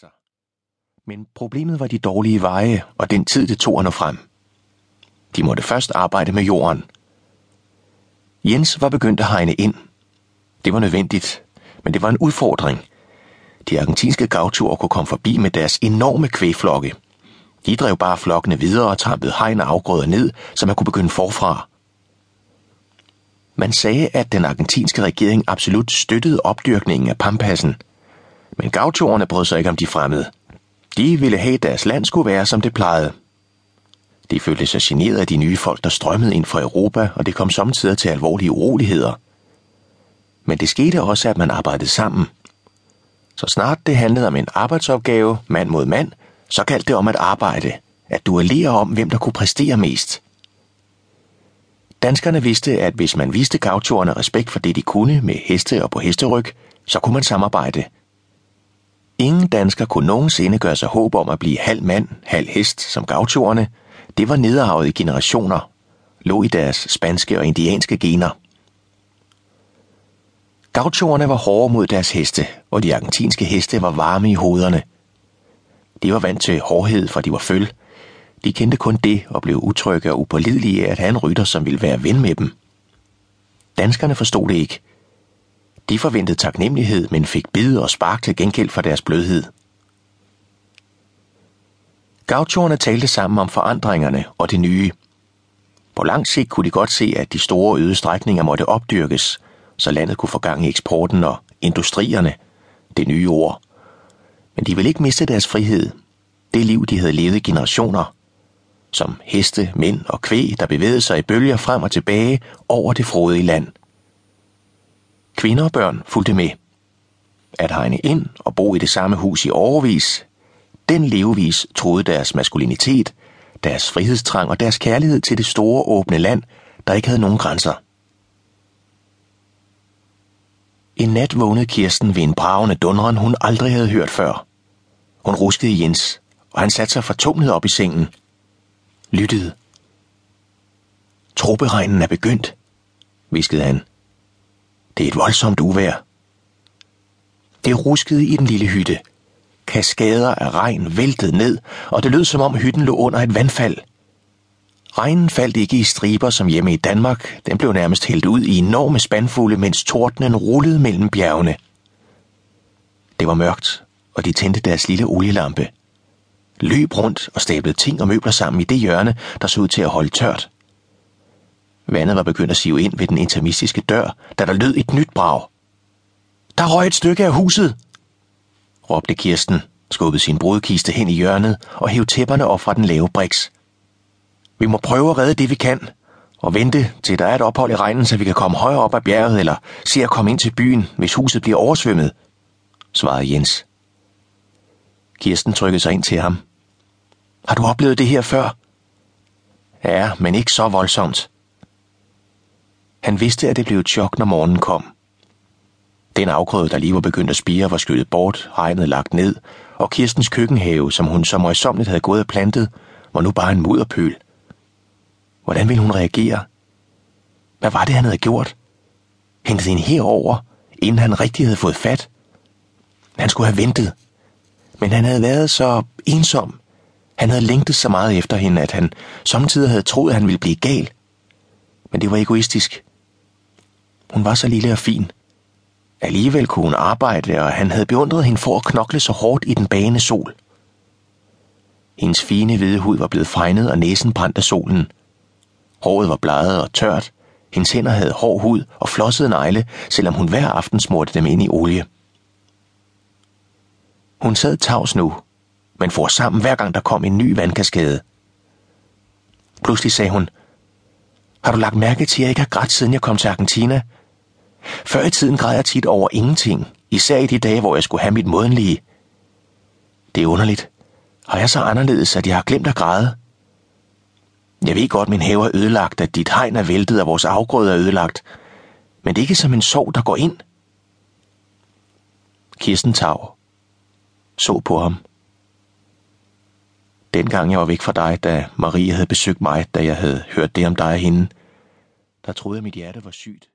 sig. Men problemet var de dårlige veje og den tid, det tog at nå frem. De måtte først arbejde med jorden. Jens var begyndt at hegne ind. Det var nødvendigt, men det var en udfordring. De argentinske gauchoer kunne komme forbi med deres enorme kvægflokke. De drev bare flokkene videre og trampede hegn og afgrøder ned, så man kunne begynde forfra. Man sagde, at den argentinske regering absolut støttede opdyrkningen af pampassen. Men gauchoerne brød sig ikke om de fremmede. De ville have, at deres land skulle være, som det plejede. De følte sig generet af de nye folk, der strømmede ind fra Europa, og det kom samtidig til alvorlige uroligheder. Men det skete også, at man arbejdede sammen. Så snart det handlede om en arbejdsopgave, mand mod mand, så galt det om at arbejde, at duellere om, hvem der kunne præstere mest. Danskerne vidste, at hvis man viste gauchoerne respekt for det, de kunne med heste og på hesteryg, så kunne man samarbejde. Ingen dansker kunne nogensinde gøre sig håb om at blive halv mand, halv hest som gauchoerne. Det var nedarvet i generationer, lå i deres spanske og indianske gener. Gauchoerne var hårde mod deres heste, og de argentinske heste var varme i hovederne. De var vant til hårdhed, for de var føl. De kendte kun det og blev utrygge og upålidelige af at have en rytter, som ville være ven med dem. Danskerne forstod det ikke. De forventede taknemmelighed, men fik bid og spark til gengæld for deres blødhed. Gauchoerne talte sammen om forandringerne og det nye. På lang sigt kunne de godt se, at de store øde strækninger måtte opdyrkes, så landet kunne få gang i eksporten og industrierne, det nye ord. Men de ville ikke miste deres frihed, det liv, de havde levet i generationer, som heste, mænd og kvæg, der bevægede sig i bølger frem og tilbage over det frodige land. Kvinder og børn fulgte med. At hegne ind og bo i det samme hus i overvis, den levevis troede deres maskulinitet, deres frihedstrang og deres kærlighed til det store åbne land, der ikke havde nogen grænser. En nat vågnede Kirsten ved en bravende dundren, hun aldrig havde hørt før. Hun ruskede Jens, og han satte sig fortumlet op i sengen. Lyttede. Troperegnen er begyndt, viskede han. Det er et voldsomt uvær. Det ruskede i den lille hytte. Kaskader af regn væltede ned, og det lød som om hytten lå under et vandfald. Regnen faldt ikke i striber som hjemme i Danmark. Den blev nærmest hældt ud i enorme spandfulde, mens tordenen rullede mellem bjergene. Det var mørkt, og de tændte deres lille olielampe. Løb rundt og stablede ting og møbler sammen i det hjørne, der så ud til at holde tørt. Vandet var begyndt at sive ind ved den intermistiske dør, da der lød et nyt brag. Der røg et stykke af huset, råbte Kirsten, skubbede sin brudkiste hen i hjørnet og hævde tæpperne op fra den lave briks. Vi må prøve at redde det, vi kan, og vente, til der er et ophold i regnen, så vi kan komme højere op ad bjerget, eller se at komme ind til byen, hvis huset bliver oversvømmet, svarede Jens. Kirsten trykkede sig ind til ham. Har du oplevet det her før? Ja, men ikke så voldsomt. Han vidste, at det blev et chok, når morgenen kom. Den afgrøde, der lige var begyndt at spire, var skyllet bort, regnet lagt ned, og Kirstens køkkenhave, som hun så møjsomligt havde gået og plantet, var nu bare en mudderpøl. Hvordan ville hun reagere? Hvad var det, han havde gjort? Hentet hende herover, inden han rigtig havde fået fat? Han skulle have ventet. Men han havde været så ensom. Han havde længtet så meget efter hende, at han samtidig havde troet, at han ville blive gal. Men det var egoistisk. Hun var så lille og fin. Alligevel kunne hun arbejde, og han havde beundret hende for at knokle så hårdt i den bagende sol. Hendes fine hvide hud var blevet fregnet, og næsen brændt af solen. Håret var bleget og tørt. Hendes hænder havde hård hud og flossede negle, selvom hun hver aften smurte dem ind i olie. Hun sad tavs nu, men for sammen hver gang der kom en ny vandkaskade. Pludselig sagde hun, Har du lagt mærke til, at jeg ikke har grædt, siden jeg kom til Argentina? Før i tiden græd jeg tit over ingenting, især i de dage, hvor jeg skulle have mit modenlige. Det er underligt. Har jeg så anderledes, at jeg har glemt at græde? Jeg ved godt, min have er ødelagt, at dit hegn er væltet, og vores afgrøde er ødelagt. Men det er ikke som en sorg, der går ind. Kirsten Tav så på ham. Dengang jeg var væk fra dig, da Marie havde besøgt mig, da jeg havde hørt det om dig og hende, der troede jeg, mit hjerte var sygt.